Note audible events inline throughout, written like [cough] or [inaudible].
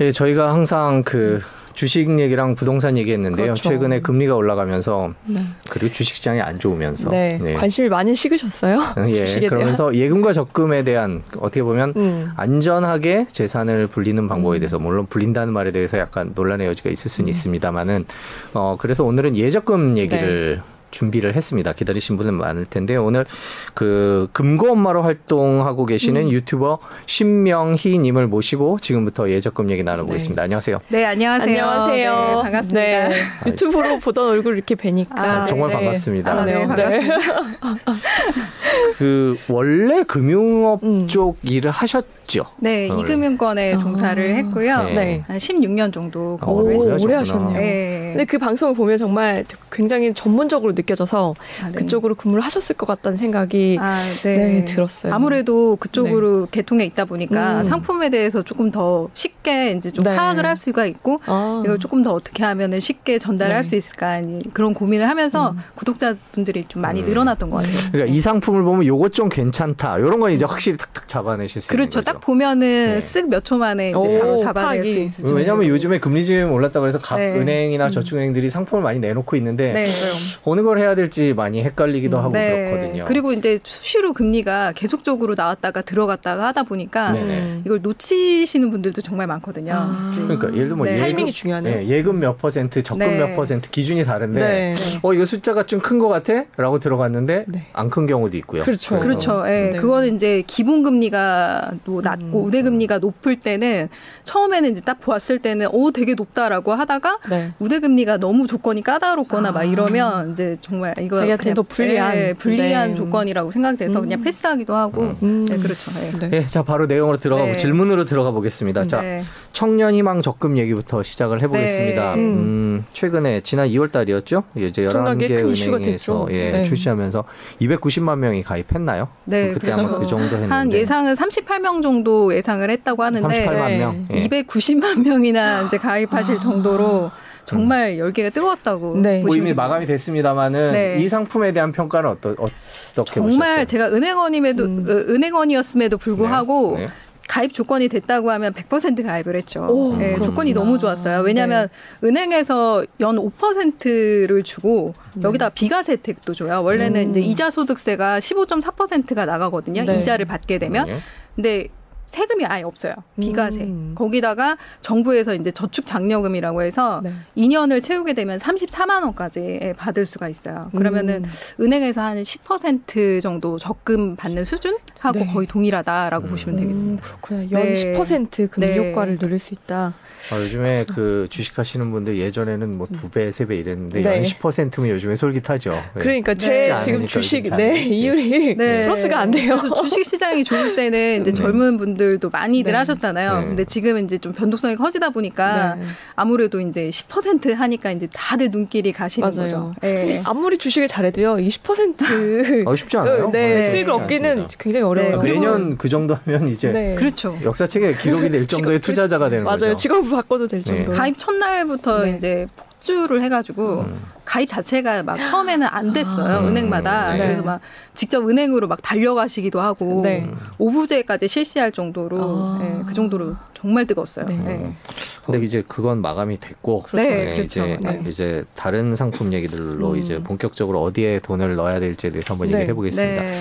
예, 저희가 항상 그 주식 얘기랑 부동산 얘기했는데요. 그렇죠. 최근에 금리가 올라가면서 네. 그리고 주식 시장이 안 좋으면서 네. 관심이 많이 식으셨어요. [laughs] 예, 그러면서 예금과 적금에 대한 어떻게 보면 음. 안전하게 재산을 불리는 방법에 대해서 물론 불린다는 말에 대해서 약간 논란의 여지가 있을 음. 수는 있습니다만은 어 그래서 오늘은 예적금 얘기를 네. 준비를 했습니다. 기다리신 분은 많을 텐데 오늘 그 금고 엄마로 활동하고 계시는 음. 유튜버 신명희 님을 모시고 지금부터 예적금 얘기 나눠보겠습니다. 안녕하세요. 네, 안녕하세요. 안녕하세요. 네, 반갑습니다. 네. 유튜브로 보던 얼굴 이렇게 뵈니까 아, 정말 네. 반갑습니다. 아, 네, 반갑습니다. 그 원래 금융업 음. 쪽 일을 하셨 죠? 네, 원래. 이금융권에 아. 종사를 했고요. 네. 네. 한 16년 정도 어, 근무를 오, 했어요. 오래. 하셨네요. 네. 근데 그 방송을 보면 정말 굉장히 전문적으로 느껴져서 아, 네. 그쪽으로 근무를 하셨을 것 같다는 생각이 아, 네, 들었어요. 아무래도 그쪽으로 계통에 있다 보니까 음. 상품에 대해서 조금 더 쉽게 이제 좀 네. 파악을 할 수가 있고 아. 이걸 조금 더 어떻게 하면은 쉽게 전달할 네. 수 있을까 그런 고민을 하면서 음. 구독자분들이 좀 많이 음. 늘어났던 것 같아요. 그러니까 이 상품을 보면 요것 좀 괜찮다. 요런 건 이제 확실히 탁탁 잡아내실 수 그렇죠. 있는 거죠. 딱 보면은 네. 쓱몇 초 만에 이제 오, 바로 잡아낼 파악이. 수 있으죠. 왜냐하면 요즘에 금리 좀 올랐다고 해서 각 네. 은행이나 저축은행들이 상품을 많이 내놓고 있는데 네. 어느 걸 해야 될지 많이 헷갈리기도 하고 네. 그렇거든요. 그리고 이제 수시로 금리가 계속적으로 나왔다가 들어갔다가 하다 보니까 네. 음. 이걸 놓치시는 분들도 정말 많거든요. 아. 그러니까 예를 들면 네. 예금, 타이밍이 중요하네요. 예, 예금 몇 퍼센트, 적금 네. 몇 퍼센트 기준이 다른데 네. 어 이거 숫자가 좀 큰 것 같아?라고 들어갔는데 네. 안큰 경우도 있고요. 그렇죠. 그래서 그렇죠. 예. 네. 그거는 이제 기본 금리가 또 낮고 음. 우대 금리가 높을 때는 처음에는 이제 딱 보았을 때는 오 되게 높다라고 하다가 네. 우대 금리가 너무 조건이 까다롭거나 아. 막 이러면 이제 정말 이거 자기한테 그냥, 더 불리한. 예, 불리한 네. 조건이라고 생각돼서 그냥 음. 패스하기도 하고 음. 음. 네, 그렇죠. 예. 네. 예, 자 바로 내용으로 들어가 네. 질문으로 들어가 보겠습니다. 자 네. 청년희망 적금 얘기부터 시작을 해보겠습니다. 네. 음, 최근에 지난 2월 달이었죠? 이제 엄청나게 11개 큰 이슈가 은행에서 됐죠. 예, 네. 출시하면서 290만 명이 가입했나요? 네, 그때 아마 그렇죠. 그 정도 했는데 한 예상은 38명 정도 예상을 했다고 하는데 38만 네. 명. 예. 290만 명이나 이제 가입하실 아. 정도로 정말 열기가 뜨거웠다고 네. 뭐 이미 마감이 됐습니다만은 네. 이 상품에 대한 평가는 어떠, 어떻게 정말 보셨어요? 제가 은행원임에도 음. 어, 은행원이었음에도 불구하고 네, 네. 가입 조건이 됐다고 하면 100% 가입을 했죠. 오, 네. 조건이 너무 좋았어요. 왜냐하면 은행에서 연 5%를 주고 여기다 비과세 혜택도 줘요. 원래는 음. 이제 이자 소득세가 15.4%가 나가거든요. 네. 이자를 받게 되면. 네. 근데 세금이 아예 없어요. 비과세. 음. 거기다가 정부에서 이제 저축 장려금이라고 해서 네. 2년을 채우게 되면 34만 원까지 받을 수가 있어요. 그러면은 음. 은행에서 한 10% 정도 적금 받는 수준하고 네. 거의 동일하다라고 음. 보시면 되겠습니다. 음, 그렇구나. 연 네. 10% 금리 네. 효과를 누릴 수 있다. 아, 요즘에 그 주식하시는 분들 예전에는 뭐 두 배, 세 배 이랬는데 네. 연 10%면 요즘에 솔깃하죠. 네. 그러니까 네. 제 지금 주식 네 잘. 이율이 네. 플러스가 안 돼요. 그래서 주식 시장이 좋을 때는 이제 네. 젊은 분들 도 많이들 네. 하셨잖아요. 네. 근데 지금은 이제 좀 변동성이 커지다 보니까 네. 아무래도 이제 10% 하니까 이제 다들 눈길이 가시는 맞아요. 거죠. 예. 아무리 주식을 잘해도요, 20% 어, 쉽지 않아요? 네, 네. 수익을 얻기는. 굉장히 어려워요. 네, 그리고- 매년 그 정도 하면 이제 네. 그렇죠. 역사책에 기록이 될 정도의 직업- 투자자가 되는 맞아요. 거죠. 직업을 바꿔도 될 네. 정도. 가입 첫날부터 네. 이제 폭주를 해가지고 음. 가입 자체가 막 처음에는 안 됐어요 아. 은행마다 음, 네. 그래서 막 직접 은행으로 막 달려가시기도 하고 네. 오부제까지 실시할 정도로 아. 예, 그 정도로 정말 뜨거웠어요. 네. 예. 근데 이제 그건 마감이 됐고 그렇죠. 네, 네, 그렇죠. 이제 네. 이제 다른 상품 얘기들로 음. 이제 본격적으로 어디에 돈을 넣어야 될지에 대해서 한번 네. 얘기해 보겠습니다. 네.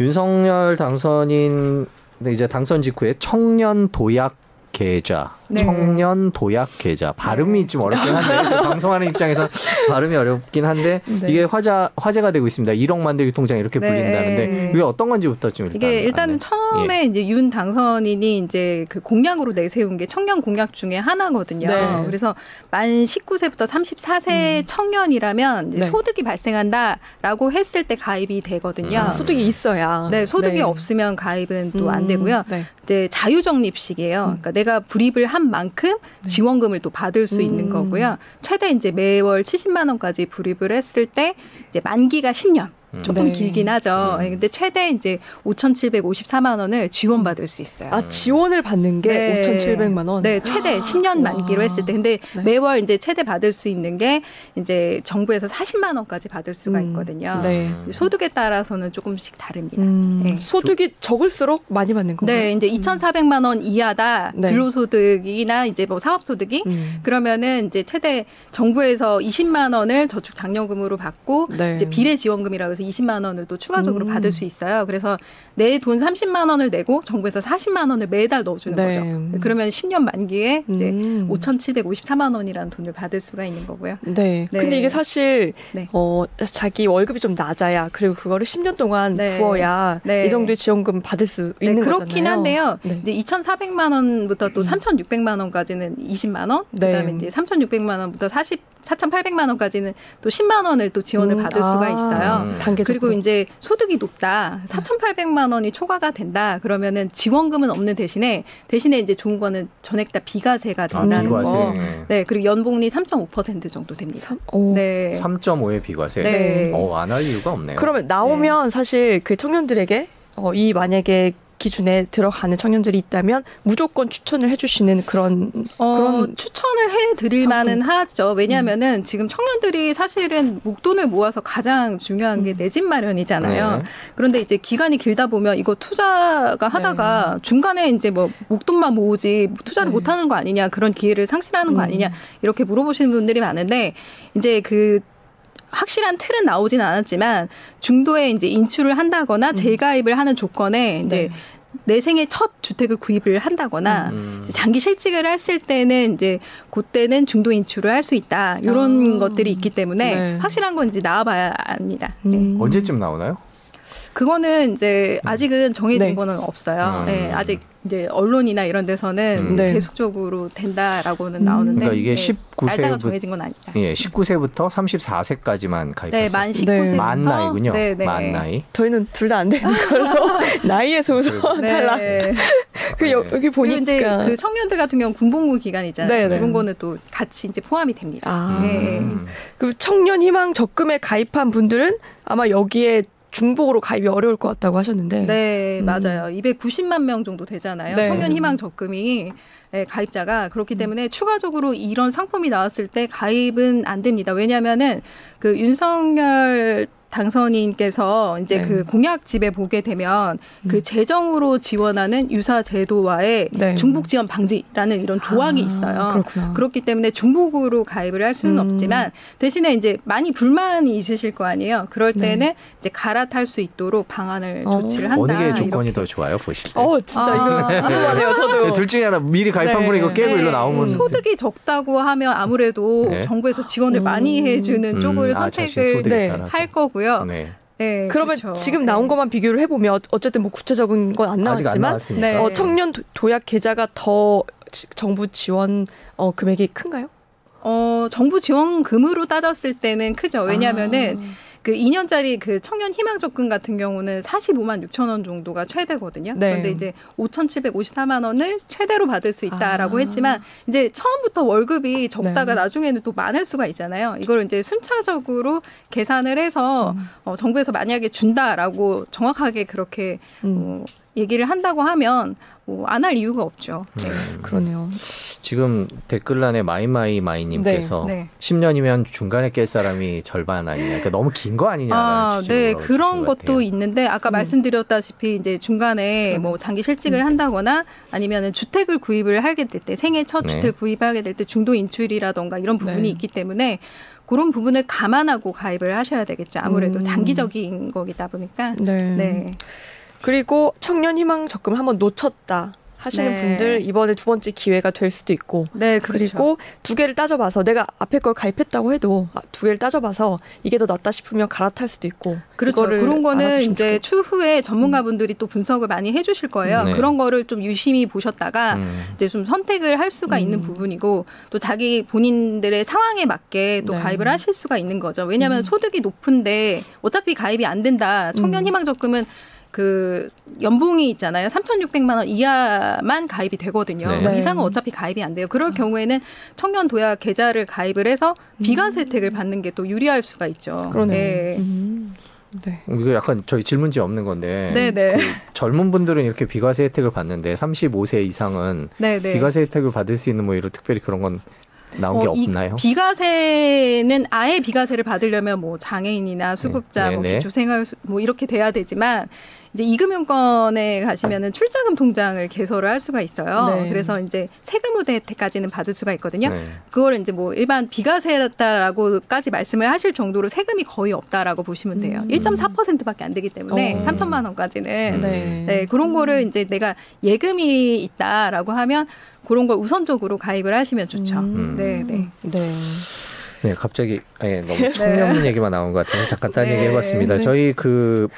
윤석열 당선인 네, 이제 당선 직후에 청년 도약 계좌, 네. 청년 도약 계좌 발음이 좀 어렵긴 한데 그 [laughs] 방송하는 입장에서 발음이 어렵긴 한데 네. 이게 화자 화제가 되고 있습니다. 1억 만들기 통장 이렇게 네. 불린다는데 이게 어떤 건지부터 좀 일단 이게 일단은 안내. 처음에 이제 윤 당선인이 이제 그 공약으로 내세운 게 청년 공약 중에 하나거든요. 네. 그래서 만 19세부터 34세 청년이라면 이제 네. 소득이 발생한다라고 했을 때 가입이 되거든요. 음. 아, 소득이 있어야. 네, 소득이 네. 없으면 가입은 또안 음, 되고요. 네. 이제 자유적립식이에요. 그러니까 내가 불입을 한 만큼 지원금을 또 받을 수 있는 음. 거고요. 최대 이제 매월 70만 원까지 불입을 했을 때 이제 만기가 10년. 음. 조금 네. 길긴 하죠. 음. 예, 근데 최대 이제 5,754만 원을 지원받을 수 있어요. 아 지원을 받는 게 네. 5,700만 원. 네, 최대 아, 10년 만기로 와. 했을 때. 근데 네. 매월 이제 최대 받을 수 있는 게 이제 정부에서 40만 원까지 받을 수가 음. 있거든요. 네. 소득에 따라서는 조금씩 다릅니다. 음, 네. 소득이 적을수록 많이 받는 건가요? 네, 이제 2,400만 원 이하다 네. 근로소득이나 이제 뭐 사업소득이 음. 그러면은 이제 최대 정부에서 20만 원을 저축 장려금으로 받고 네. 이제 비례 지원금이라고 해서 20만 원을 또 추가적으로 음. 받을 수 있어요. 그래서 내 돈 30만 원을 내고 정부에서 40만 원을 매달 넣어주는 네. 거죠. 그러면 10년 만기에 이제 음. 5,754만 원이라는 돈을 받을 수가 있는 거고요. 네. 네. 근데 이게 사실 네. 어 자기 월급이 좀 낮아야 그리고 그거를 10년 동안 네. 부어야 네. 이 정도의 지원금 받을 수 네, 있는 그렇긴 거잖아요. 한데요. 네. 이제 2,400만 원부터 또 3,600만 원까지는 20만 원, 네. 그다음에 이제 3,600만 원부터 40 4,800만 원까지는 또 10만 원을 또 지원을 음, 받을 수가 아, 있어요. 음. 단계적으로. 그리고 이제 소득이 높다. 4,800만 원이 초과가 된다. 그러면은 지원금은 없는 대신에 대신에 이제 좋은 거는 전액 다 비과세가 아, 된다는 비과세. 거. 네, 그리고 연봉리 3.5% 정도 됩니다. 삼- 오. 네. 3.5의 비과세. 네. 어, 안 할 이유가 없네요. 그러면 나오면 사실 그 청년들에게 어, 이 만약에 기준에 들어가는 청년들이 있다면 무조건 추천을 해주시는 그런 어, 그런 추천을 해드릴. 만은 하죠. 왜냐하면은 지금 청년들이 사실은 목돈을 모아서 가장 중요한 게 내 집 마련이잖아요. 네. 그런데 이제 기간이 길다 보면 이거 투자가 하다가 중간에 이제 뭐 목돈만 모으지 투자를 네. 못 하는 거 아니냐 그런 기회를 상실하는 거 음. 아니냐 이렇게 물어보시는 분들이 많은데 이제 그 확실한 틀은 나오진 않았지만 중도에 이제 인출을 한다거나 재가입을 하는 조건에 이제 네. 내 생애 첫 주택을 구입을 한다거나 음. 장기 실직을 했을 때는 이제 그때는 중도 인출을 할 수 있다 이런 아. 것들이 있기 때문에 네. 확실한 건 이제 나와봐야 합니다. 네. 음. 언제쯤 나오나요? 그거는 이제 아직은 정해진 네. 거는 없어요. 음. 네, 아직 이제 언론이나 이런 데서는 음. 네. 계속적으로 된다라고는 음. 나오는데 그러니까 이게 네, 19세부터 날짜가 정해진 건 아니다. 예, 19세부터 34세까지만 가입하세요. 네, 만 19세부터 네. 만 나이군요. 네, 네. 만 나이. 저희는 둘 다 안 되는 [laughs] 걸로 [laughs] 나이에서 우선 탈락. 네. 그 여, 네. 여기 그리고 이제 보니까 그 청년들 같은 경우 는 군복무 기간 있잖아요. 네, 네. 그런 거는 또 같이 이제 포함이 됩니다. 아, 네. 음. 그 청년 희망 적금에 가입한 분들은 아마 여기에 중복으로 가입이 어려울 것 같다고 하셨는데. 네, 음. 맞아요. 290만 명 정도 되잖아요. 네. 청년 희망 적금이 네, 가입자가 그렇기 때문에 추가적으로 이런 상품이 나왔을 때 가입은 안 됩니다. 왜냐하면은 그 윤석열 당선인께서 이제 네. 그 공약 집에 보게 되면 그 음. 재정으로 지원하는 유사 제도와의 네. 중복 지원 방지라는 이런 조항이 아, 있어요. 그렇구나. 그렇기 때문에 중복으로 가입을 할 수는 음. 없지만 대신에 이제 많이 불만이 있으실 거 아니에요. 그럴 네. 때는 이제 갈아탈 수 있도록 방안을 어. 조치를 한다. 어느 게 조건이 이렇게. 더 좋아요, 보실 때? 어, 진짜 아. 이거 궁금하네요. 저도. 둘 중에 하나 미리 가입한 네. 분이 이거 깨고 네. 일로 나오면 소득이 적다고 하면 아무래도 네. 정부에서 지원을 음. 많이 해주는 음, 쪽을 아, 선택을 소득에 네. 거고요. 네. 네, 그러면 그렇죠. 지금 나온 네. 것만 비교를 해보면 어쨌든 뭐 구체적인 건안안 나왔지만 나왔으니까. 네. 어, 청년 도- 도약 계좌가 더 지- 정부 지원 어, 금액이 큰가요? 어, 정부 지원금으로 따졌을 때는 크죠. 왜냐하면은 아. 그 2년짜리 그 청년 희망 적금 같은 경우는 45만 6천 원 정도가 최대거든요. 네. 그런데 이제 5,754만 원을 최대로 받을 수 있다라고 아. 했지만 이제 처음부터 월급이 적다가 네. 나중에는 또 많을 수가 있잖아요. 이걸 이제 순차적으로 계산을 해서 음. 어, 정부에서 만약에 준다라고 정확하게 그렇게 음, 어, 얘기를 한다고 하면 뭐 안 할 이유가 없죠. 네. 음. 그러네요. 지금 댓글란에 마이마이 마이님께서 네, 네. 10년이면 중간에 깰 사람이 절반 아니냐. 그러니까 너무 긴 거 아니냐라는 아, 네, 그런 것 것도. 있는데 아까 음. 말씀드렸다시피 이제 중간에 음. 뭐 장기 실직을 한다거나 아니면은 주택을 구입을 하게 될 때 생애 첫 네. 주택 구입하게 될 때 중도 인출이라던가 이런 부분이 네. 있기 때문에 그런 부분을 감안하고 가입을 하셔야 되겠죠. 아무래도 음. 장기적인 거기다 보니까. 네. 네. 그리고 청년 희망 적금 한번 놓쳤다 하시는 네. 분들 이번에 두 번째 기회가 될 수도 있고 네, 그 그렇죠. 리고두 개를 따져봐서 내가 앞에 걸 가입했다고 해도 아, 두 개를 따져봐서 이게 더 낫다 싶으면 갈아탈 수도 있고 그렇죠. 그런 거는 이제 좋겠- 추후에 전문가분들이 또 분석을 많이 해주실 거예요. 네. 그런 거를 좀 유심히 보셨다가 음. 이제 좀 선택을 할 수가 음. 있는 부분이고 또 자기 본인들의 상황에 맞게 또 네. 가입을 하실 수가 있는 거죠. 왜냐하면 음. 소득이 높은데 어차피 가입이 안 된다. 청년 음. 희망 적금은 그 연봉이 있잖아요. 3,600만 원 이하만 가입이 되거든요. 네. 그 네. 이상은 어차피 가입이 안 돼요. 그럴 경우에는 청년 도약 계좌를 가입을 해서 비과세 혜택을 받는 게 또 유리할 수가 있죠. 음. 그러네요. 네. 음. 네. 이거 약간 저희 질문지 없는 건데 네네. 그 젊은 분들은 이렇게 비과세 혜택을 받는데 35세 이상은 네네. 비과세 혜택을 받을 수 있는 뭐 이런 특별히 그런 건 나온 게 어, 이 없나요? 비과세는 아예 비과세를 받으려면 뭐 장애인이나 수급자, 네, 뭐 네. 기초생활 뭐 이렇게 돼야 되지만 이제 이금융권에 가시면은 출자금 통장을 개설을 할 수가 있어요. 네. 그래서 이제 세금 우대 혜택까지는 받을 수가 있거든요. 네. 그걸 이제 뭐 일반 비과세다라고까지 말씀을 하실 정도로 세금이 거의 없다라고 보시면 돼요. 음. 1.4%밖에 안 되기 때문에 어. 3천만 원까지는 음. 네. 네, 그런 거를 이제 내가 예금이 있다라고 하면 그런 걸 우선적으로 가입을 하시면 좋죠. 음. 네, 네. 네. 네, 갑자기 예, 너무 [laughs] 청년 얘기만 나온 것 같아서 잠깐 딴 네. 얘기 해봤습니다. 네. 저희 그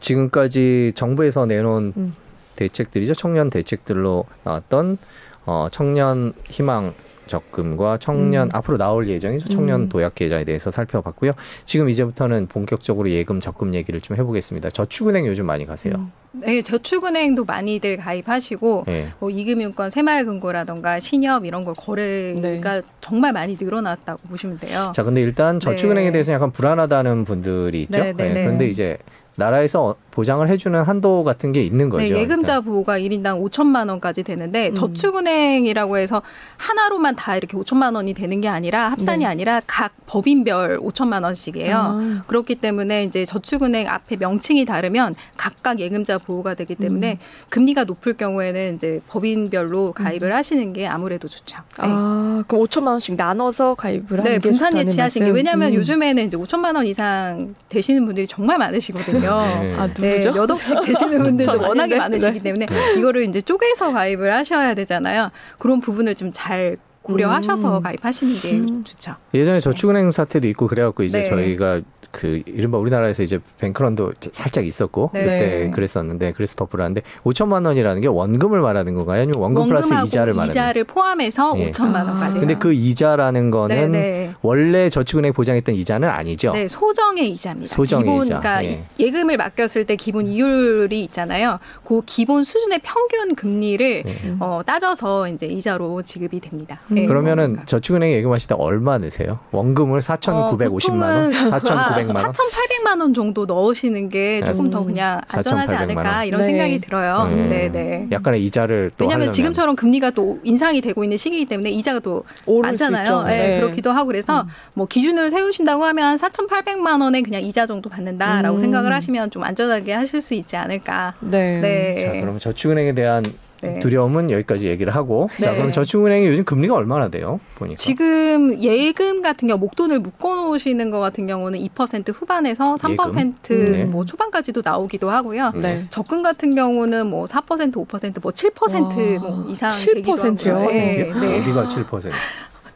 지금까지 정부에서 내놓은 음. 대책들이죠. 청년 대책들로 나왔던 어, 청년 희망 적금과 청년 음. 앞으로 나올 예정이죠. 청년 음. 도약 계좌에 대해서 살펴봤고요. 지금 이제부터는 본격적으로 예금 적금 얘기를 좀 해보겠습니다. 저축은행 요즘 많이 가세요. 음. 네, 저축은행도 많이들 가입하시고 예. 뭐 이금융권, 새마을금고라던가 신협 이런 걸 거래가 정말 많이 늘어났다고 보시면 돼요. 자, 근데 일단 저축은행에 네. 대해서 약간 불안하다는 분들이 있죠. 네, 네, 예, 네. 그런데 이제 나라에서 보장을 해주는 한도 같은 게 있는 거죠. 네, 예금자 일단. 보호가 1인당 5천만 원까지 되는데 음. 저축은행이라고 해서 하나로만 다 이렇게 5천만 원이 되는 게 아니라 합산이 네. 아니라 각 법인별 5천만 원씩이에요. 아. 그렇기 때문에 이제 저축은행 앞에 명칭이 다르면 각각 예금자 보호가 되기 때문에 음. 금리가 높을 경우에는 이제 법인별로 가입을 하시는 게 아무래도 좋죠. 네. 아, 그럼 5천만 원씩 나눠서 가입을 하는 네, 게 분산 좋다는 예치하신 게? 왜냐하면 음. 요즘에는 이제 5천만 원 이상 되시는 분들이 정말 많으시거든요. 네. 아, 네, 누구죠? 몇 억씩 되시는 분들도 전 워낙에. 많으시기 네. 때문에 이거를 이제 쪼개서 가입을 하셔야 되잖아요. 그런 부분을 좀 잘 고려하셔서 음. 가입하시는 게 음. 좋죠. 예전에 저축은행 사태도 있고 그래갖고 이제 네. 저희가 그 이른바 우리나라에서 이제 뱅크런도 살짝 있었고 네. 그때 네. 그랬었는데 그래서 더 불안한데 5천만 원이라는 게 원금을 말하는 건가요? 아니면 원금 플러스 이자를 말하는 건가요? 이자를 포함해서 예. 5천만 원까지. 근데 그 이자라는 거는 네, 네. 원래 저축은행 보장했던 이자는 아니죠. 네, 소정의 이자입니다. 소정의 기본, 이자. 그러니까 예. 예금을 맡겼을 때 기본 이율이 있잖아요. 그 기본 수준의 평균 금리를 예. 어, 따져서 이제 이자로 지급이 됩니다. 음. 네, 그러면은 그러니까. 저축은행에 예금하실 때 얼마 넣으세요? 원금을 4,950만 원, 4,900만 원. 4,800만 원 정도 넣으시는 게 조금 음. 더 그냥 안전하지 4,800만 않을까 원. 이런 네. 생각이 들어요. 네. 네, 네. 약간의 이자를 또 왜냐하면 하려면 지금처럼 금리가 또 인상이 되고 있는 시기이기 때문에 이자가 또 많잖아요. 있죠. 네, 네. 그렇기도 하고 그래서 뭐 기준을 세우신다고 하면 4,800만 원에 그냥 이자 정도 받는다라고 음. 생각을 하시면 좀 안전하게 하실 수 있지 않을까. 네. 네. 자, 그럼 저축은행에 대한 네. 두려움은 여기까지 얘기를 하고 자, 네. 그럼 저축은행이 요즘 금리가 얼마나 돼요? 보니까. 지금 예금 같은 경우 목돈을 묶어 놓으시는 것 같은 경우는 2% 후반에서 3% 예금? 네. 뭐 초반까지도 나오기도 하고요. 네. 적금 같은 경우는 뭐 4%, 5%, 뭐 7%뭐 와, 이상 7%요? 되기도 하고요. 네, 7%요? 네. 어디가 7%?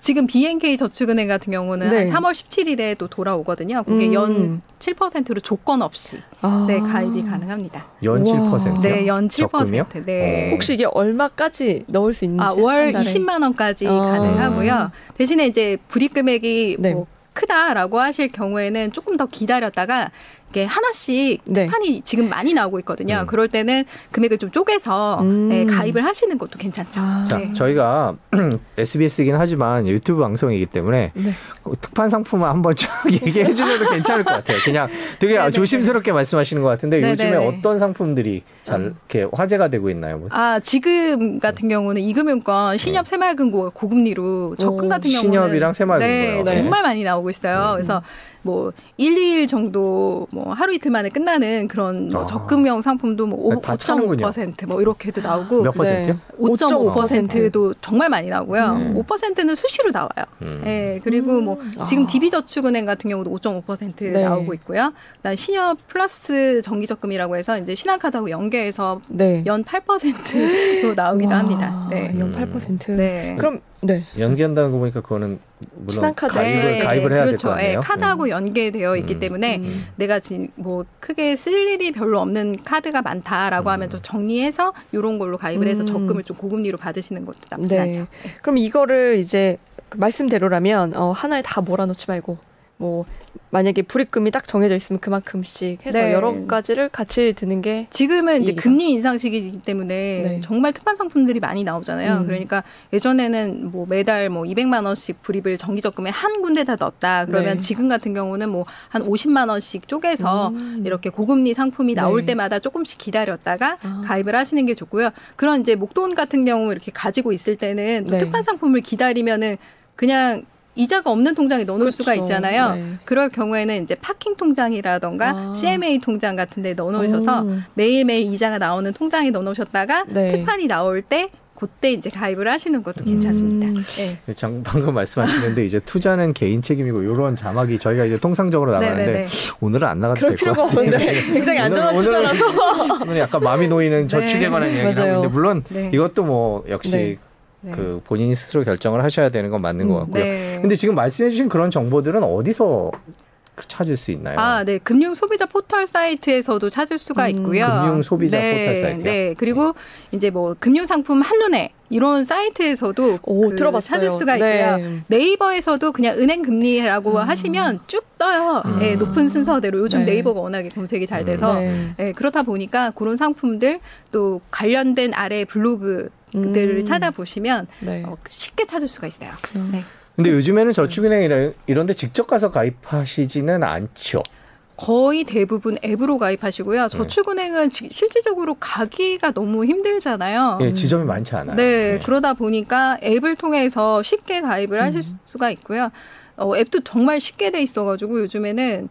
지금 BNK 저축은행 같은 경우는 네. 한 3월 17일에 또 돌아오거든요. 그게 음. 연 7%로 조건 없이 아. 네, 가입이 가능합니다. 연 우와. 7%요? 네, 연 7%. 적금이요? 네. 어. 혹시 이게 얼마까지 넣을 수 있는지 아, 월한 달에? 20만 원까지 아. 가능하고요. 대신에 이제 불이익 금액이 네. 뭐 크다라고 하실 경우에는 조금 더 기다렸다가 이 게 하나씩 네. 판이 지금 많이 나오고 있거든요. 음. 그럴 때는 금액을 좀 쪼개서 음. 네, 가입을 하시는 것도 괜찮죠. 아. 자, 네. 저희가 [clears throat] SBS이긴 하지만 유튜브 방송이기 때문에 네. 특판 상품을 한번 쭉 [laughs] 얘기해 주셔도 괜찮을 것 같아요. 그냥 되게 네네네. 조심스럽게 말씀하시는 것 같은데 요즘에 네네네. 어떤 상품들이 잘 음. 이렇게 화제가 되고 있나요? 뭐 아 지금 같은 경우는 이금융권 신협 새마을금고가 고금리로 적금 오, 같은 경우는 네. 신협이랑 새마을금고요. 네, 네. 정말 많이 나오고 있어요. 음. 그래서 뭐 1, 2일 정도 뭐 하루 이틀 만에 끝나는 그런 뭐 아. 적금형 상품도 뭐 아, 다 차는군요. 5.5%뭐 이렇게도 나오고 몇 퍼센트요? 5.5%도 정말 많이 나오고요. 음. 5%는 수시로 나와요. 음. 예, 그리고 뭐 아. 지금 DB저축은행 같은 경우도 5.5% 네. 나오고 있고요. 그다음 신협 플러스 정기적금이라고 해서 이제 신한카드하고 연계해서 네. 연 8%로 나오기도 와, 합니다. 네. 연 음. 8%. 네. 그럼 네. 연기한다는 거 보니까 그거는 물론 신한카드. 가입을 네, 가입을 해야 될 그렇죠. 거 아니에요? 예, 카드하고 연계되어 있기 음. 때문에 음. 내가 지금 뭐 크게 쓸 일이 별로 없는 카드가 많다라고 음. 하면 좀 정리해서 이런 걸로 가입을 해서 음. 적금을 좀 고금리로 받으시는 것도 나쁘지 네. 않죠. 그럼 이거를 이제 그 말씀대로라면 어, 하나에 다 몰아넣지 말고 뭐 만약에 불입금이 딱 정해져 있으면 그만큼씩 해서 네. 여러 가지를 같이 드는 게 지금은 이제. 금리 인상 시기이기 때문에 네. 정말 특판 상품들이 많이 나오잖아요. 음. 그러니까 예전에는 뭐 매달 뭐 200만 원씩 불입을 정기 적금에 한 군데 다 넣었다. 그러면 네. 지금 같은 경우는 뭐 한 50만 원씩 쪼개서 음. 이렇게 고금리 상품이 나올 네. 때마다 조금씩 기다렸다가 아. 가입을 하시는 게 좋고요. 그런 이제 목돈 같은 경우 이렇게 가지고 있을 때는 또 네. 특판 상품을 기다리면은 그냥 이자가 없는 통장에 넣어놓을 수가 그렇죠. 있잖아요. 네. 그럴 경우에는 이제 파킹 통장이라던가 아. CMA 통장 같은 데 넣어놓으셔서 오. 매일매일 이자가 나오는 통장에 넣어놓으셨다가 네. 특판이 나올 때 그때 이제 가입을 하시는 것도 괜찮습니다. 음. 네. 장, 방금 말씀하시는데 이제 투자는 개인 책임이고 이런 자막이 저희가 이제 통상적으로 나가는데 네네네. 오늘은 안 나가도 될 것 같습니다. [laughs] 굉장히 안전한 오늘은- 투자라서 오늘 약간 마음이 놓이는 저축에 네. 관한 이야기를 있는데 물론 네. 이것도 뭐 역시 네. 네. 그 본인이 스스로 결정을 하셔야 되는 건 맞는 것 음, 같고요. 네. 근데 지금 말씀해주신 그런 정보들은 어디서 찾을 수 있나요? 아, 네. 금융 소비자 포털 사이트에서도 찾을 수가 음. 있고요. 금융 소비자 네, 포털 사이트요? 네. 그리고 이제 뭐 금융 상품 한눈에 이런 사이트에서도 오 그 들어봤어요. 찾을 수가 있고요. 네. 네이버에서도 그냥 은행 금리라고 음. 하시면 쭉 떠요. 음. 네, 높은 순서대로 요즘 네. 네이버가 워낙에 검색이 잘 돼서 네. 네, 그렇다 보니까 그런 상품들 또 관련된 아래 블로그 들을 음. 찾아보시면 네. 어, 쉽게 찾을 수가 있어요. 음. 네. 근데 요즘에는 저축은행 이런- 이런 데 직접 가서 가입하시지는 않죠. 거의 대부분 앱으로 가입하시고요. 저축은행은 지- 실질적으로 가기가 너무 힘들잖아요. 예, 지점이 많지 않아요. 네, 예. 그러다 보니까 앱을 통해서 쉽게 가입을 하실 음. 수가 있고요. 어, 앱도 정말 쉽게 돼 있어가지고 요즘에는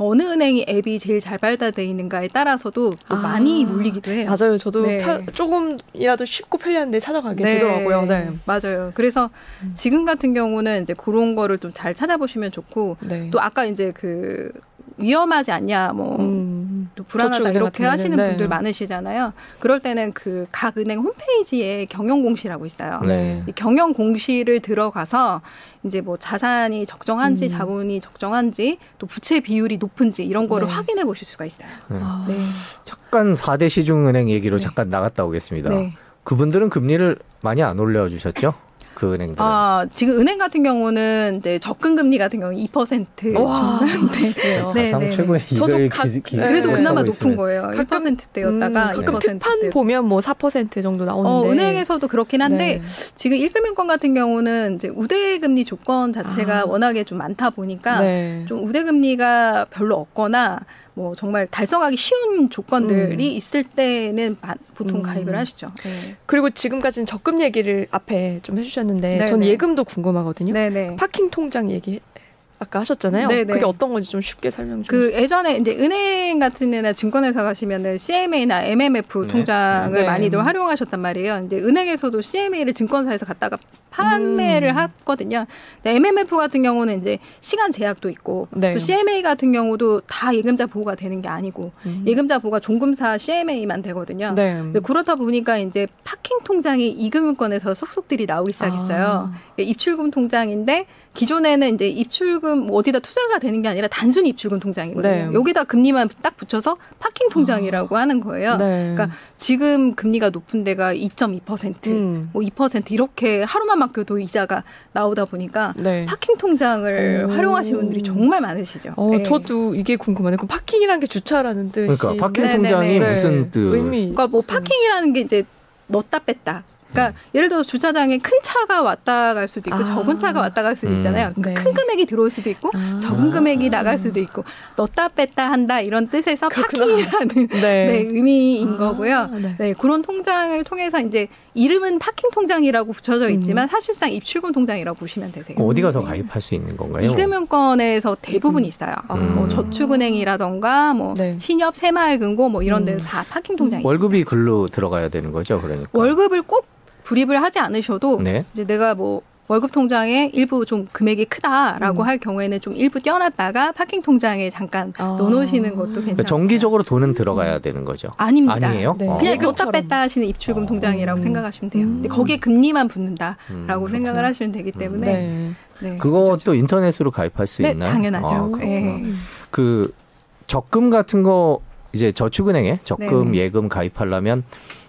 어느 은행이 앱이 제일 잘 발달돼 있는가에 따라서도 또 아. 많이 몰리기도 해요. 맞아요. 저도 네. 편- 조금이라도 쉽고 편리한 데 찾아가게 되더라고요. 네. 맞아요. 그래서 음. 지금 같은 경우는 이제 그런 거를 좀 잘 찾아보시면 좋고 네. 또 아까 이제 그 위험하지 않냐 뭐 음. 또 불안하다 이렇게 하시는 데는, 분들 네. 많으시잖아요. 그럴 때는 그 각 은행 홈페이지에 경영 공시라고 있어요. 네. 이 경영 공시를 들어가서 이제 뭐 자산이 적정한지 음. 자본이 적정한지 또 부채 비율이 높은지 이런 거를 네. 확인해 보실 수가 있어요. 아. 네. 잠깐 4대 시중은행 얘기로 네. 잠깐 나갔다 오겠습니다. 네. 그분들은 금리를 많이 안 올려 주셨죠? 그 은행들은. 아, 지금 은행 같은 경우는 이제 접근 금리 같은 경우 2% 와. 중반대. 그래요. [laughs] 사상 네, 네, 최고의 저도 이걸 각- 기, 기, 네. 그래도 네. 그나마 높은 있으면서. 거예요. 가끔- 1%대였다가 음, 가끔 2% 특판 대. 보면 뭐 4% 정도 나오는데 어, 은행에서도 그렇긴 한데 네. 지금 1금융권 같은 경우는 이제 우대 금리 조건 자체가 아. 워낙에 좀 많다 보니까 네. 좀 우대 금리가 별로 없거나 뭐 정말 달성하기 쉬운 조건들이 음. 있을 때는 바- 보통 음. 가입을 하시죠. 네. 그리고 지금까지는 적금 얘기를 앞에 좀 해주셨는데 네, 전 네. 예금도 궁금하거든요. 네네. 파킹 통장 얘기 아까 하셨잖아요. 네, 네. 그게 어떤 건지 좀 쉽게 설명 좀. 그 예전에 이제 은행 같은 데나 증권회사 가시면은 CMA나 MMF 네. 통장을 네. 많이들 활용하셨단 말이에요. 이제 은행에서도 CMA를 증권사에서 갖다가 판매를 음. 하거든요. 근데 MMF 같은 경우는 이제 시간 제약도 있고 네. 또 CMA 같은 경우도 다 예금자 보호가 되는 게 아니고 음. 예금자 보호가 종금사 CMA만 되거든요. 네. 근데 그렇다 보니까 이제 파킹 통장이 이금융권에서 속속들이 나오기 시작했어요. 아. 입출금 통장인데 기존에는 이제 입출금 뭐 어디다 투자가 되는 게 아니라 단순히 입출금 통장이거든요. 네. 여기다 금리만 딱 붙여서 파킹 통장이라고 하는 거예요. 네. 그러니까 지금 금리가 높은 데가 2.2%, 음. 뭐2% 이렇게 하루만 맡겨도 이자가 나오다 보니까 네. 파킹 통장을 오. 활용하시는 분들이 정말 많으시죠. 어, 네. 저도 이게 궁금하네요. 그 파킹이라는 게 주차라는 뜻이. 그러니까 파킹 네, 통장이 네, 네. 무슨 뜻? 의미. 그러니까 뭐 파킹이라는 게 이제 넣었다 뺐다. 그러니까 예를 들어 주차장에 큰 차가 왔다 갈 수도 있고 아. 적은 차가 왔다 갈 수도 음. 있잖아요. 그러니까 네. 큰 금액이 들어올 수도 있고 아. 적은 금액이 나갈 수도 있고 넣었다 뺐다 한다 이런 뜻에서 그렇구나. 파킹이라는 네. [laughs] 네, 의미인 아, 거고요. 네. 네, 그런 통장을 통해서 이제 이름은 파킹 통장이라고 붙여져 음. 있지만 사실상 입출금 통장이라고 보시면 되세요. 어디 가서 가입할 수 있는 건가요? 이금융권에서 대부분 있어요. 아. 뭐 저축은행이라던가 뭐 네. 신협, 새마을금고 뭐 이런 데는 음. 다 파킹 통장이 있어요. 월급이 글로 들어가야 되는 거죠, 그러니까. 월급을 꼭 불입을 하지 않으셔도 네. 이제 내가 뭐 월급 통장에 일부 좀 금액이 크다라고 음. 할 경우에는 좀 일부 떼어놨다가 파킹 통장에 잠깐 아. 넣어놓으시는 것도 괜찮아요. 그러니까 정기적으로 돈은 들어가야 되는 거죠. 아닙니다. 아니에요? 네. 어. 그냥 넣었다 예금처럼. 뺐다 하시는 입출금 어. 통장이라고 음. 생각하시면 돼요. 음. 근데 거기에 금리만 붙는다라고 음, 생각을 하시면 되기 때문에 네. 네. 그것도 인터넷으로 가입할 수 네, 있나요? 당연하죠. 아. 네. 그 적금 같은 거 이제 저축은행에 적금 네. 예금 가입하려면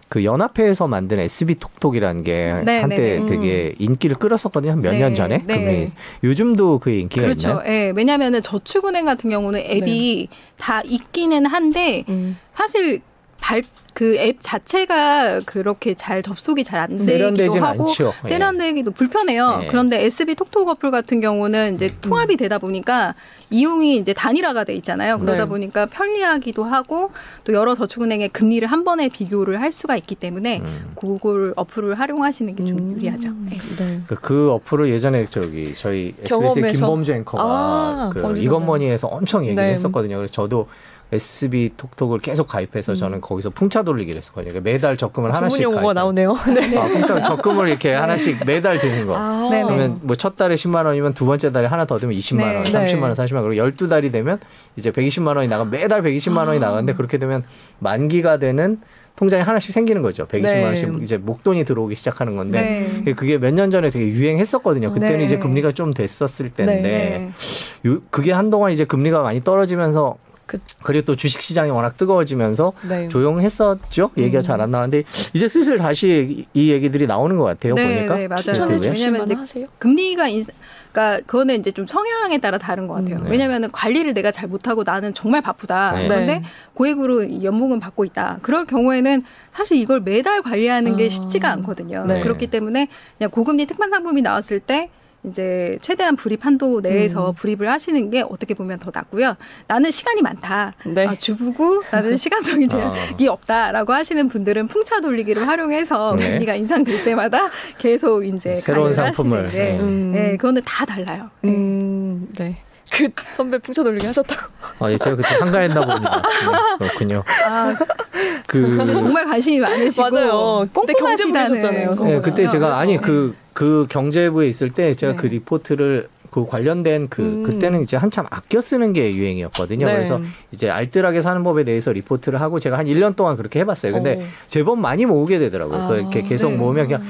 그 연합회에서 만든 SB 톡톡이라는 게 네, 한때 네, 네. 되게 인기를 끌었었거든요. 한 몇년 네, 전에. 네. 요즘도 그 인기가 그렇죠. 있나요? 예, 왜냐하면은 저축은행 같은 경우는 앱이 다 있기는 한데 음. 사실 발 그앱 자체가 그렇게 잘 접속이 잘 안 되기도 하고 않죠. 예. 세련되기도 불편해요. 예. 그런데 SB 톡톡 어플 같은 경우는 이제 통합이 되다 보니까 이용이 이제 단일화가 돼 있잖아요. 그러다 네. 보니까 편리하기도 하고 또 여러 저축은행의 금리를 한 번에 비교를 할 수가 있기 때문에 음. 그걸 어플을 활용하시는 게좀 음. 유리하죠. 예. 네. 그, 그 어플을 예전에 저기 저희 경험해서? 김범주 앵커가 아, 그 범주 이건머니에서 엄청 얘기를 네. 했었거든요. 그래서 저도 SB 톡톡을 계속 가입해서 저는 거기서 풍차 돌리기를 했었거든요. 그러니까 매달 적금을 전문 하나씩 용어가 가입해요. 나오네요. [laughs] 네. 아, 풍차 적금을 이렇게 [laughs] 하나씩 매달 드는 거. 아. 그러면 뭐 첫 달에 10만 원이면 두 번째 달에 하나 더 되면 20만 원, 네. 30만 원, 40만 원. 그리고 12달이 되면 이제 120만 원이 나가 매달 120만 원이 아. 나가는데 그렇게 되면 만기가 되는 통장이 하나씩 생기는 거죠. 120만 네. 원씩 이제 목돈이 들어오기 시작하는 건데 네. 그게 몇 년 전에 되게 유행했었거든요. 그때는 네. 이제 금리가 좀 됐었을 때인데 네. 요- 그게 한동안 이제 금리가 많이 떨어지면서 그- 그리고 또 주식 시장이 워낙 뜨거워지면서 네. 조용했었죠. 얘기가 음. 잘안 나왔는데 이제 슬슬 다시 이, 이 얘기들이 나오는 것 같아요. 네, 보니까 네, 맞아요. 추천해 이제 하세요? 금리가 인, 그러니까 그거는 이제 좀 성향에 따라 다른 것 같아요. 음. 네. 왜냐면은 관리를 내가 잘 못하고 나는 정말 바쁘다. 네. 그런데 네. 고액으로 이 연봉은 받고 있다. 그럴 경우에는 사실 이걸 매달 관리하는 게 아. 쉽지가 않거든요. 네. 그렇기 때문에 그냥 고금리 특판 상품이 나왔을 때 이제 최대한 불입 한도 내에서 음. 불입을 하시는 게 어떻게 보면 더 낫고요. 나는 시간이 많다. 네. 아, 주부고 나는 [laughs] 시간적인 아. 제약이 없다라고 하시는 분들은 풍차 돌리기를 활용해서 네. 금리가 인상될 때마다 계속 이제 새로운 상품을, 네. 음. 네, 그거는 다 달라요. 네. 음, 네. 그 선배 풍차 돌리기 하셨다고. 아, 예, 제가 그때 한가했나 봅니다. [laughs] 네, 그렇군요. 아, 그 정말 관심이 많으시고 맞아요. 그때 경제부에 꼼꼼하시다는 있었잖아요, 거구나. 네, 그때 제가 아니 그래서, 그그 경제부에 있을 때 제가 네. 그 리포트를 그 관련된 그 음. 그때는 이제 한참 아껴 쓰는 게 유행이었거든요. 네. 그래서 이제 알뜰하게 사는 법에 대해서 리포트를 하고 제가 한 1년 동안 그렇게 해봤어요. 근데 어. 제법 많이 모으게 되더라고요. 아, 그 이렇게 계속 네. 모으면 그냥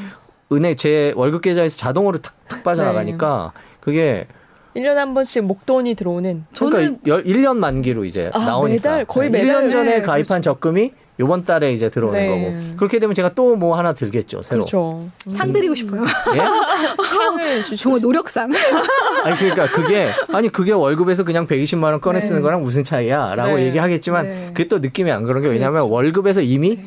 은행 제 월급 계좌에서 자동으로 탁탁 빠져나가니까 네. 그게 1년에 한 번씩 목돈이 들어오는 저는 그러니까 열, 1년 만기로 이제 아, 나오니까 매달, 거의 네, 매달. 1년 전에 네, 가입한 적금이 요번 달에 이제 들어오는 네. 거고 그렇게 되면 제가 또 뭐 하나 들겠죠 새로 그렇죠. 상 드리고 싶어요. 예? [laughs] 상을 주시고 정말 노력상. [laughs] 아니 그러니까 그게 아니 그게 월급에서 그냥 120만 원 꺼내 네. 쓰는 거랑 무슨 차이야라고 네. 얘기하겠지만 네. 그게 또 느낌이 안 그런 게 왜냐하면 월급에서 이미 네.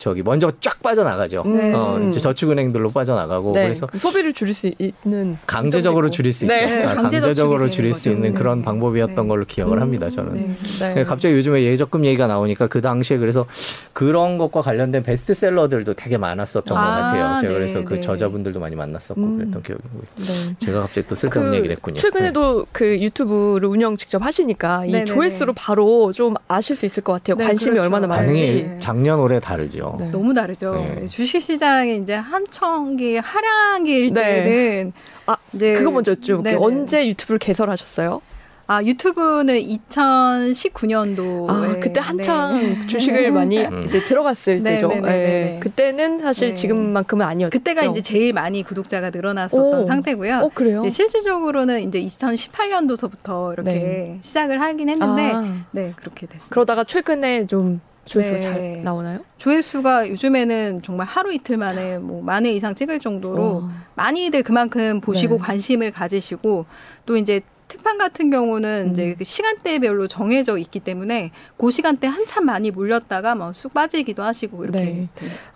저기 먼저 쫙 빠져나가죠. 네. 어, 이제 저축은행들로 빠져나가고 네. 그래서 그럼 소비를 줄일 수 있는 강제적으로 있고. 줄일 수 네. 있죠. 네, 아, 강제 강제적으로 줄일 수 있는. 그런 네. 방법이었던 네. 걸로 기억을 음. 합니다. 저는. 네. 네. 그 갑자기 요즘에 예적금 얘기가 나오니까 그 당시에 그래서 그런 것과 관련된 베스트셀러들도 되게 많았었던 아, 것 같아요. 제가 네, 그래서 그 네. 저자분들도 많이 만났었고 음. 그랬던 기억이 나고 네. 제가 갑자기 또 쓸데없는 얘기를 했군요. 네. 최근에도 그 유튜브를 운영 직접 하시니까 이. 조회수로 바로 좀 아실 수 있을 것 같아요. 네, 관심이 그렇죠. 얼마나 많은지. 네. 작년 올해 다르죠. 네. 너무 다르죠. 네. 주식 시장이 이제 한청기 하락일 네. 때는 아, 이제 그거 먼저 여쭤볼게요. 네네. 언제 유튜브를 개설하셨어요? 아 유튜브는 2019년도에 아, 그때 한창 주식을 [laughs] 많이 음. 이제 들어갔을 네, 때죠. 네, 네, 네, 예. 네. 그때는 사실 네. 지금만큼은 아니었죠. 그때가 이제 제일 많이 구독자가 늘어났었던 오. 상태고요. 어 그래요? 네, 실질적으로는 이제 2018년도서부터 이렇게 네. 시작을 하긴 했는데 아, 네 그렇게 됐습니다. 그러다가 최근에 좀 조회수가 네. 잘 나오나요? 조회수가 요즘에는 정말 하루 이틀 만에 뭐 만 회 이상 찍을 정도로 어. 많이들 그만큼 보시고 네. 관심을 가지시고 또 이제 특판 같은 경우는 음. 이제 그 시간대별로 정해져 있기 때문에 그 시간대 한참 많이 몰렸다가 뭐쑥 빠지기도 하시고 이렇게 네.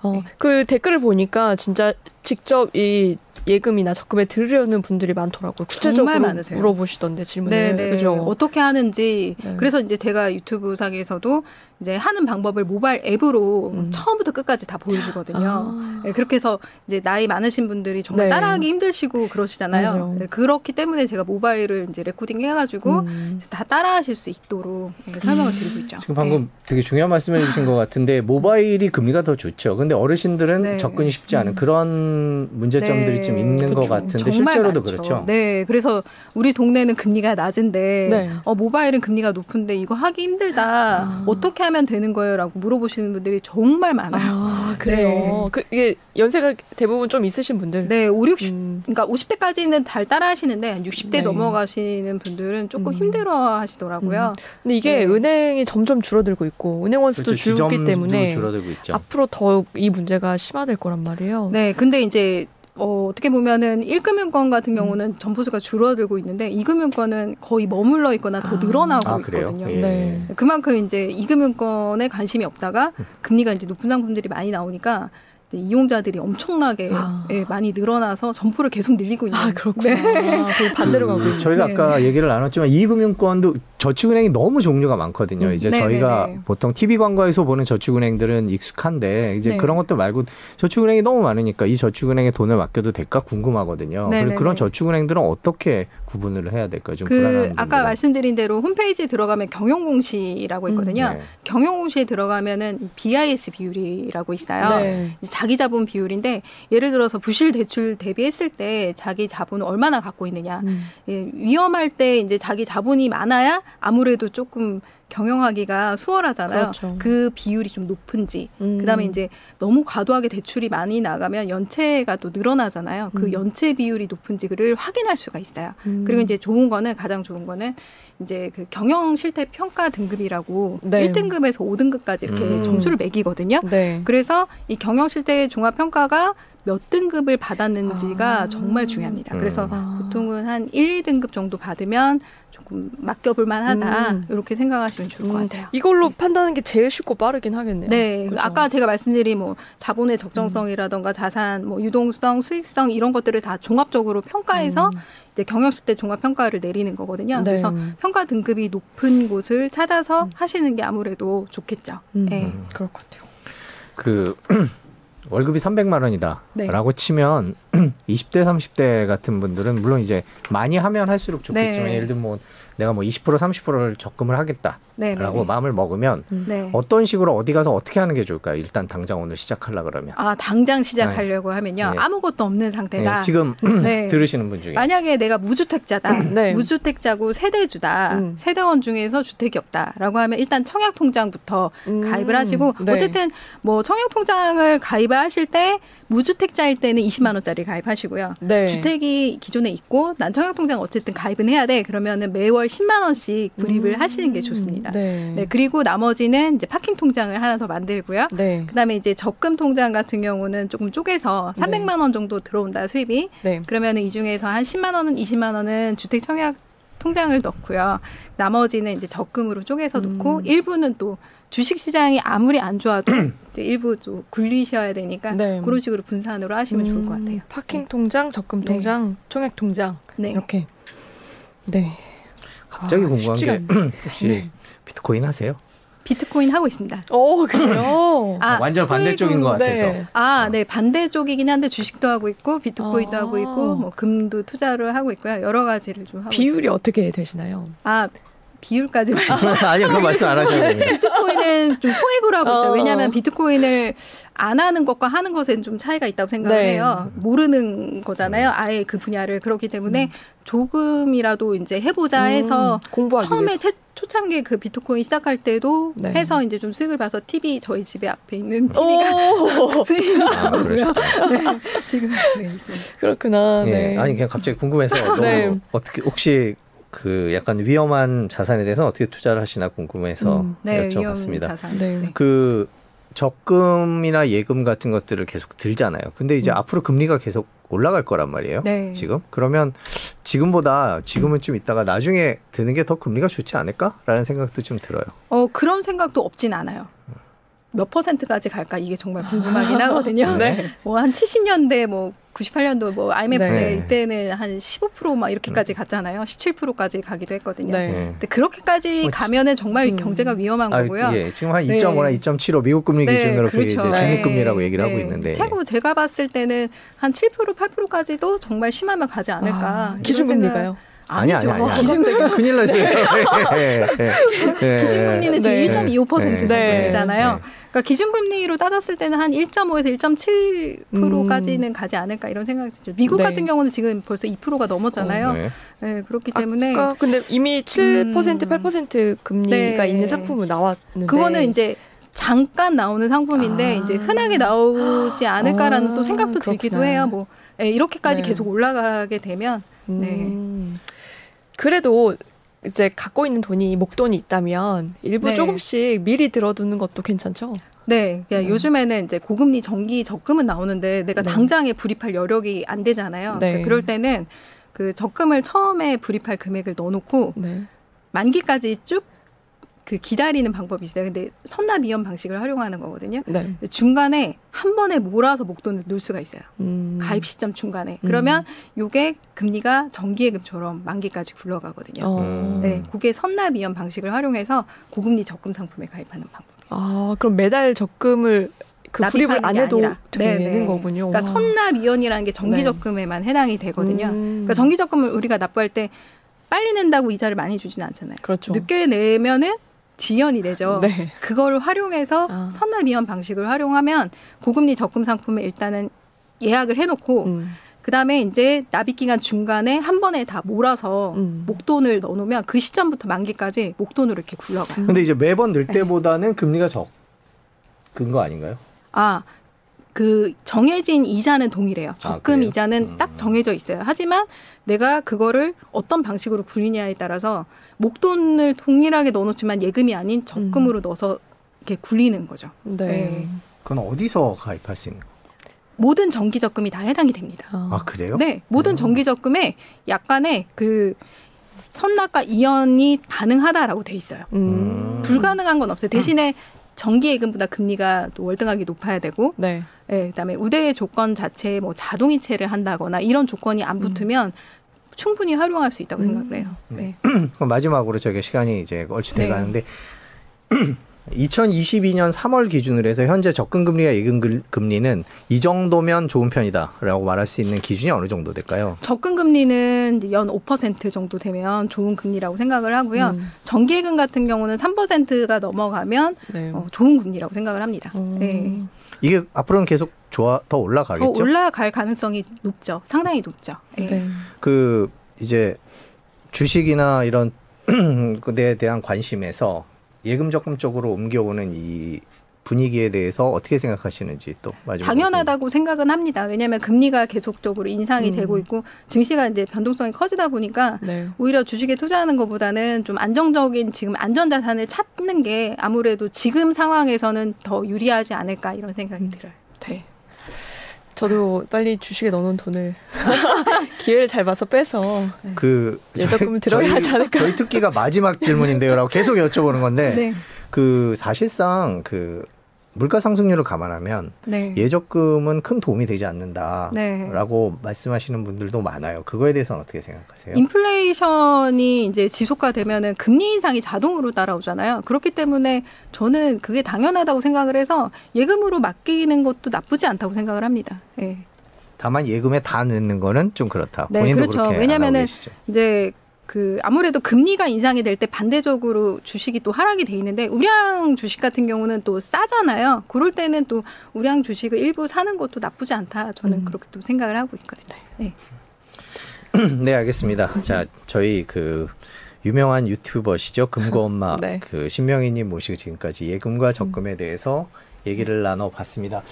어, 그 댓글을 보니까 진짜 직접 이 예금이나 적금에 들으려는 분들이 많더라고요. 구체적으로 정말 많으세요. 물어보시던데 질문을. 네, 네. 그죠? 어떻게 하는지 네. 그래서 이제 제가 유튜브 상에서도 이제 하는 방법을 모바일 앱으로 음. 처음부터 끝까지 다 보여주거든요. 아. 네, 그렇게 해서 이제 나이 많으신 분들이 정말 네. 따라하기 힘드시고 그러시잖아요. 네, 그렇기 때문에 제가 모바일을 이제 레코딩 해가지고 음. 다 따라하실 수 있도록 네, 설명을 드리고 있죠. 지금 방금 되게 중요한 말씀해 주신 것 같은데 모바일이 금리가 더 좋죠. 근데 어르신들은 네. 접근이 쉽지 않은 그런 문제점들이 네. 좀 있는 것 그렇죠. 같은데 실제로도 많죠. 그렇죠. 네, 그래서 우리 동네는 금리가 낮은데 네. 어, 모바일은 금리가 높은데 이거 하기 힘들다. 아. 어떻게 하면 되는 거예요?라고 물어보시는 분들이 정말 많아요. 아, 그래요. 네. 그 이게 연세가 대부분 좀 있으신 분들. 네, 5, 60 음. 그러니까 50대까지는 잘 따라 하시는데 한 60대 네. 넘어가시는 분들은 조금 음. 힘들어 하시더라고요. 근데 이게 네. 은행이 점점 줄어들고 있고 은행 원 수도 그렇죠. 줄기 때문에 줄어들고 있죠. 앞으로 더욱 이 문제가 심화될 거란 말이에요. 네, 근데 이제 어, 어떻게 보면은 1금융권 음. 같은 경우는 점포수가 줄어들고 있는데 2금융권은 거의 머물러 있거나 더 아. 늘어나고 아 그래요? 있거든요. 예. 네. 그만큼 이제 2금융권에 관심이 없다가 음. 금리가 이제 높은 상품들이 많이 나오니까 이제 이용자들이 엄청나게 아. 예, 많이 늘어나서 점포를 계속 늘리고 있는. 아 그렇구나. 거의 반대로 가고 있는. 저희가 네. 아까 얘기를 나눴지만 이금융권도 저축은행이 너무 종류가 많거든요. 음. 이제 네, 저희가 네, 네. 보통 TV 광고에서 보는 저축은행들은 익숙한데 이제 네. 그런 것들 말고 저축은행이 너무 많으니까 이 저축은행에 돈을 맡겨도 될까 궁금하거든요. 네, 그리고 네, 그런 네. 저축은행들은 어떻게 구분을 해야 될까요? 좀 불안한 그 아까 분들은. 말씀드린 대로 홈페이지 들어가면 경영 공시라고 있거든요. 네. 경영 공시에 들어가면은 이 BIS 비율이라고 있어요. 네. 자기 자본 비율인데 예를 들어서 부실 대출 대비했을 때 자기 자본을 얼마나 갖고 있느냐. 음. 예, 위험할 때 이제 자기 자본이 많아야 아무래도 조금 경영하기가 수월하잖아요. 그렇죠. 그 비율이 좀 높은지. 음. 그다음에 이제 너무 과도하게 대출이 많이 나가면 연체가 또 늘어나잖아요. 그 음. 연체 비율이 높은지를 확인할 수가 있어요. 음. 그리고 이제 좋은 거는 가장 좋은 거는 이제 그 경영 실태 평가 등급이라고 네. 1등급에서 5등급까지 이렇게 음. 점수를 매기거든요. 네. 그래서 이 경영 실태 종합 평가가 몇 등급을 받았는지가 아. 정말 중요합니다. 음. 그래서 아. 보통은 한 1, 2등급 정도 받으면 조금 맡겨볼 만하다. 음. 이렇게 생각하시면 좋을 것 음, 같아요. 이걸로 판단하는 게 제일 쉽고 빠르긴 하겠네요. 네, 그죠? 아까 제가 말씀드린 뭐 자본의 적정성이라던가 자산, 뭐 유동성, 수익성 이런 것들을 다 종합적으로 평가해서 음. 이제 경영실 때 종합 평가를 내리는 거거든요. 네. 그래서 평가 등급이 높은 곳을 찾아서 음. 하시는 게 아무래도 좋겠죠. 음. 네. 음. 그럴 것 같아요. 그 [clears throat] 월급이 300만 원이다라고 네. 치면 [clears throat] 20대 30대 같은 분들은 물론 이제 많이 하면 할수록 좋겠지만 네. 예를 들면 뭐 내가 뭐 20% 30%를 적금을 하겠다 라고 네, 네, 네. 마음을 먹으면 음. 네. 어떤 식으로 어디 가서 어떻게 하는 게 좋을까요? 일단 당장 오늘 시작하려 그러면 아 당장 시작하려고 하면요 네. 아무것도 없는 네, 상태다. 지금 네. [laughs] 들으시는 분 중에 만약에 내가 무주택자다, 네. 무주택자고 세대주다, 음. 세대원 중에서 주택이 없다라고 하면 일단 청약통장부터 음. 가입을 하시고 네. 어쨌든 뭐 청약통장을 가입하실 때 무주택자일 때는 20만 원짜리 가입하시고요. 네. 주택이 기존에 있고 난 청약통장 어쨌든 가입은 해야 돼. 그러면은 매월 10만 원씩 불입을 음. 하시는 게 좋습니다. 네. 네, 그리고 나머지는 이제 파킹 통장을 하나 더 만들고요. 네. 그다음에 이제 적금 통장 같은 경우는 조금 쪼개서 300만 원 정도 들어온다 수입이 네. 그러면 이 중에서 한 10만 원은 20만 원은 주택 청약 통장을 넣고요. 나머지는 이제 적금으로 쪼개서 음. 놓고 일부는 또 주식 시장이 아무리 안 좋아도 [clears throat] 이제 일부 좀 굴리셔야 되니까 네. 그런 식으로 분산으로 하시면 좋을 것 같아요. 음, 파킹 통장, 적금 네. 통장, 청약 통장 네. 이렇게. 네. 갑자기 아, 궁금한 게. [clears throat] 혹시 네. 비트코인 하세요? 비트코인 하고 있습니다. 오 그래요. 아, 완전 반대쪽인 것 같아서 네. 아, 네. 반대쪽이긴 한데 주식도 하고 있고 비트코인도 아. 하고 있고 뭐 금도 투자를 하고 있고요. 여러 가지를 좀 하고 비율이 있어요. 어떻게 되시나요? 아, 비율까지 [laughs] 아니요 그건 말씀 안 하셔도 됩니다. 비트코인은 좀 소액으로 하고 있어요. 어. 왜냐하면 비트코인을 안 하는 것과 하는 것에는 좀 차이가 있다고 생각을 네. 해요. 모르는 거잖아요. 아예 그 분야를 그렇기 때문에 조금이라도 이제 해보자 해서 음, 처음에 위해서. 최, 초창기에 그 비트코인 시작할 때도 네. 해서 이제 좀 수익을 봐서 TV 저희 집에 앞에 있는 TV가 오 [laughs] 수익을 아. 네, 지금 네, 있습니다. 그렇구나. 예, 네. 아니 그냥 갑자기 궁금해서 [laughs] 너무 네. 어떻게 혹시 그 약간 위험한 자산에 대해서 어떻게 투자를 하시나 궁금해서 음, 네, 여쭤봤습니다. 자산. 네. 네. 그 적금이나 예금 같은 것들을 계속 들잖아요. 근데 이제 음. 앞으로 금리가 계속 올라갈 거란 말이에요. 네. 지금 그러면 지금보다 지금은 좀 있다가 나중에 드는 게 더 금리가 좋지 않을까라는 생각도 좀 들어요. 어 그런 생각도 없진 않아요. 몇 퍼센트까지 갈까 이게 정말 궁금하긴 하거든요. [laughs] 네. 뭐한 70년대 뭐 98년도 뭐 IMF 네. 때 이때는 한 15%막 이렇게까지 갔잖아요. 17%까지 가기도 했거든요. 네. 예. 근데 그렇게까지 뭐 지- 가면은 정말 음. 경제가 위험한 아, 거고요. 예, 지금 한 네. 2.5나 2.75 미국 금리 네, 기준으로 그게 이제 그렇죠. 적립금리라고 네. 얘기를 하고 네. 있는데 최고 제가 봤을 때는 한 7% 8%까지도 정말 심하면 가지 않을까. 아, 기준금리가요? 아니 아니. 아니. 기준금리 큰일 났어요. [laughs] 예, 예, 예. 기준금리는 지금 네. 1.25% 네. 정도잖아요. 네. 그러니까 기준금리로 따졌을 때는 한 1.5에서 1.7%까지는 가지 않을까 이런 생각이 들죠. 미국 네. 같은 경우는 지금 벌써 2%가 넘었잖아요. 네. 네, 그렇기 때문에 아까 근데 이미 7% 음. 8% 금리가 네. 있는 상품은 나왔는데 그거는 이제 잠깐 나오는 상품인데 아. 이제 흔하게 나오지 않을까라는 아, 또 생각도 들기도 그렇구나. 해요. 뭐 예, 이렇게까지 네. 계속 올라가게 되면 네. 음. 그래도 이제 갖고 있는 돈이 목돈이 있다면 일부 네. 조금씩 미리 들어두는 것도 괜찮죠. 네, 그냥 네. 요즘에는 이제 고금리 정기 적금은 나오는데 내가 네. 당장에 불입할 여력이 안 되잖아요. 네. 그러니까 그럴 때는 그 적금을 처음에 불입할 금액을 넣어놓고 네. 만기까지 쭉 그 기다리는 방법이 있어요. 근데 선납 이연 방식을 활용하는 거거든요. 네. 중간에 한 번에 몰아서 목돈을 넣을 수가 있어요. 음. 가입 시점 중간에. 그러면 요게 금리가 정기예금처럼 만기까지 굴러가거든요. 어. 음. 네, 그게 선납 이연 방식을 활용해서 고금리 적금 상품에 가입하는 방법. 아, 그럼 매달 적금을 그 불입을 안게 해도 아니라. 되는 네네. 거군요. 그러니까 와. 선납 이연이라는 게 정기 네. 적금에만 해당이 되거든요. 음. 그러니까 정기 적금을 우리가 납부할 때 빨리 낸다고 이자를 많이 주진 않잖아요. 그렇죠. 늦게 내면은 지연이 되죠. 네. 그거를 활용해서 아. 선납 이연 방식을 활용하면 고금리 적금 상품에 일단은 예약을 해놓고 음. 그다음에 이제 납입 기간 중간에 한 번에 다 몰아서 음. 목돈을 넣어놓으면 그 시점부터 만기까지 목돈으로 이렇게 굴러가요. 근데 이제 매번 네. 늘 때보다는 금리가 적은 거 아닌가요? 아, 그 정해진 이자는 동일해요. 적금 그래요? 이자는 음. 딱 정해져 있어요. 하지만 내가 그거를 어떤 방식으로 굴리냐에 따라서 목돈을 동일하게 넣어놓지만 예금이 아닌 적금으로 넣어서 이렇게 굴리는 거죠. 네. 네. 그건 어디서 가입할 수 있는 거? 모든 정기 적금이 다 해당이 됩니다. 아. 아 그래요? 네, 모든 정기 적금에 약간의 그 선납과 이연이 가능하다라고 돼 있어요. 음. 불가능한 건 없어요. 대신에 정기 예금보다 금리가 또 월등하게 높아야 되고 네. 예, 그다음에 우대의 조건 자체에 뭐 자동이체를 한다거나 이런 조건이 안 붙으면 충분히 활용할 수 있다고 음. 생각을 해요. 네. [clears throat] 그럼 마지막으로 저희가 시간이 이제 얼추 네. 돼가는데 2022년 3월 기준으로 해서 현재 적금 금리와 예금 글- 금리는 이 정도면 좋은 편이다라고 말할 수 있는 기준이 어느 정도 될까요? 적금 금리는 이제 연5% 정도 되면 좋은 금리라고 생각을 하고요. 음. 정기예금 같은 경우는 3%가 넘어가면 네. 어, 좋은 금리라고 생각을 합니다. 음. 네. 이게 앞으로는 계속 좋아 더더 올라가겠죠? 올라갈 가능성이 높죠. 상당히 높죠. 네. 네. 그 이제 주식이나 이런 [clears throat] 그에 대한 관심에서 예금 적금 쪽으로 옮겨오는 이 분위기에 대해서 어떻게 생각하시는지 또 마지막으로 당연하다고 생각은 합니다. 왜냐하면 금리가 계속적으로 인상이 음. 되고 있고 증시가 이제 변동성이 커지다 보니까 네. 오히려 주식에 투자하는 것보다는 좀 안정적인 지금 안전자산을 찾는 게 아무래도 지금 상황에서는 더 유리하지 않을까 이런 생각이 음. 들어요. 네. 저도 빨리 주식에 넣어놓은 돈을 [laughs] 기회를 잘 봐서 빼서 그 예적금을 저희- 들어야 하지 않을까. 저희 특기가 마지막 질문인데요라고 계속 여쭤보는 건데 [laughs] 네. 그 사실상 그 물가 상승률을 감안하면 네. 예적금은 큰 도움이 되지 않는다라고 네. 말씀하시는 분들도 많아요. 그거에 대해서는 어떻게 생각하세요? 인플레이션이 이제 지속화되면은 금리 인상이 자동으로 따라오잖아요. 그렇기 때문에 저는 그게 당연하다고 생각을 해서 예금으로 맡기는 것도 나쁘지 않다고 생각을 합니다. 네. 다만 예금에 다 넣는 거는 좀 그렇다. 네, 본인도 그렇죠. 왜냐면은. 이제 그 아무래도 금리가 인상이 될 때 반대적으로 주식이 또 하락이 돼 있는데 우량 주식 같은 경우는 또 싸잖아요. 그럴 때는 또 우량 주식을 일부 사는 것도 나쁘지 않다. 저는 음. 그렇게 또 생각을 하고 있거든요. 네. [clears throat] 네, 알겠습니다. 자, 저희 그 유명한 유튜버시죠. 금고 엄마 [laughs] 네. 그 신명희 님 모시고 지금까지 예금과 적금에 대해서 얘기를 나눠 봤습니다.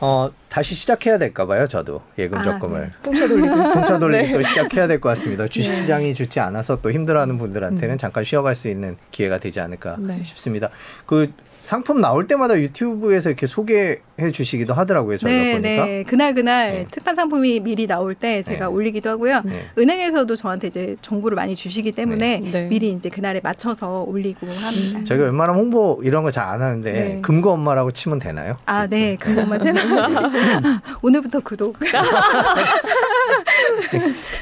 어, 다시 시작해야 될까 봐요. 저도 예금 아, 적금을. 풍차 돌리고. 풍차 돌리기 네. 또 시작해야 될 것 같습니다. 주식 네. 시장이 좋지 않아서 또 힘들어하는 분들한테는 음. 잠깐 쉬어갈 수 있는 기회가 되지 않을까 네. 싶습니다. 그 상품 나올 때마다 유튜브에서 이렇게 소개해 주시기도 하더라고요. 저희가 네, 보니까. 네. 그날 그날 네. 특판 상품이 미리 나올 때 제가 네. 올리기도 하고요. 네. 은행에서도 저한테 이제 정보를 많이 주시기 때문에 네. 미리 이제 그날에 맞춰서 올리고 합니다. 저희가 웬만하면 홍보 이런 거 잘 안 하는데 네. 금고 엄마라고 치면 되나요? 아, 네. 그것만 생각해주시면 [laughs] 오늘부터 구독. [laughs]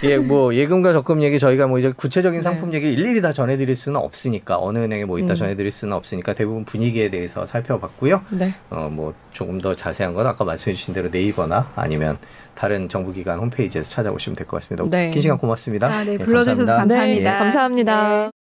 예, 뭐 예금과 적금 얘기 저희가 뭐 이제 구체적인 네. 상품 얘기 일일이 다 전해드릴 수는 없으니까 어느 은행에 뭐 있다 음. 전해드릴 수는 없으니까 대부분 분위기에 대해 서 살펴봤고요. 네. 어 뭐 조금 더 자세한 건 아까 말씀해 주신 대로 네이버나 아니면 다른 정부기관 홈페이지에서 찾아오시면 될 것 같습니다. 네. 긴 시간 고맙습니다. 아, 네. 예, 불러주셔서 감사합니다. 감사합니다. 네, 감사합니다.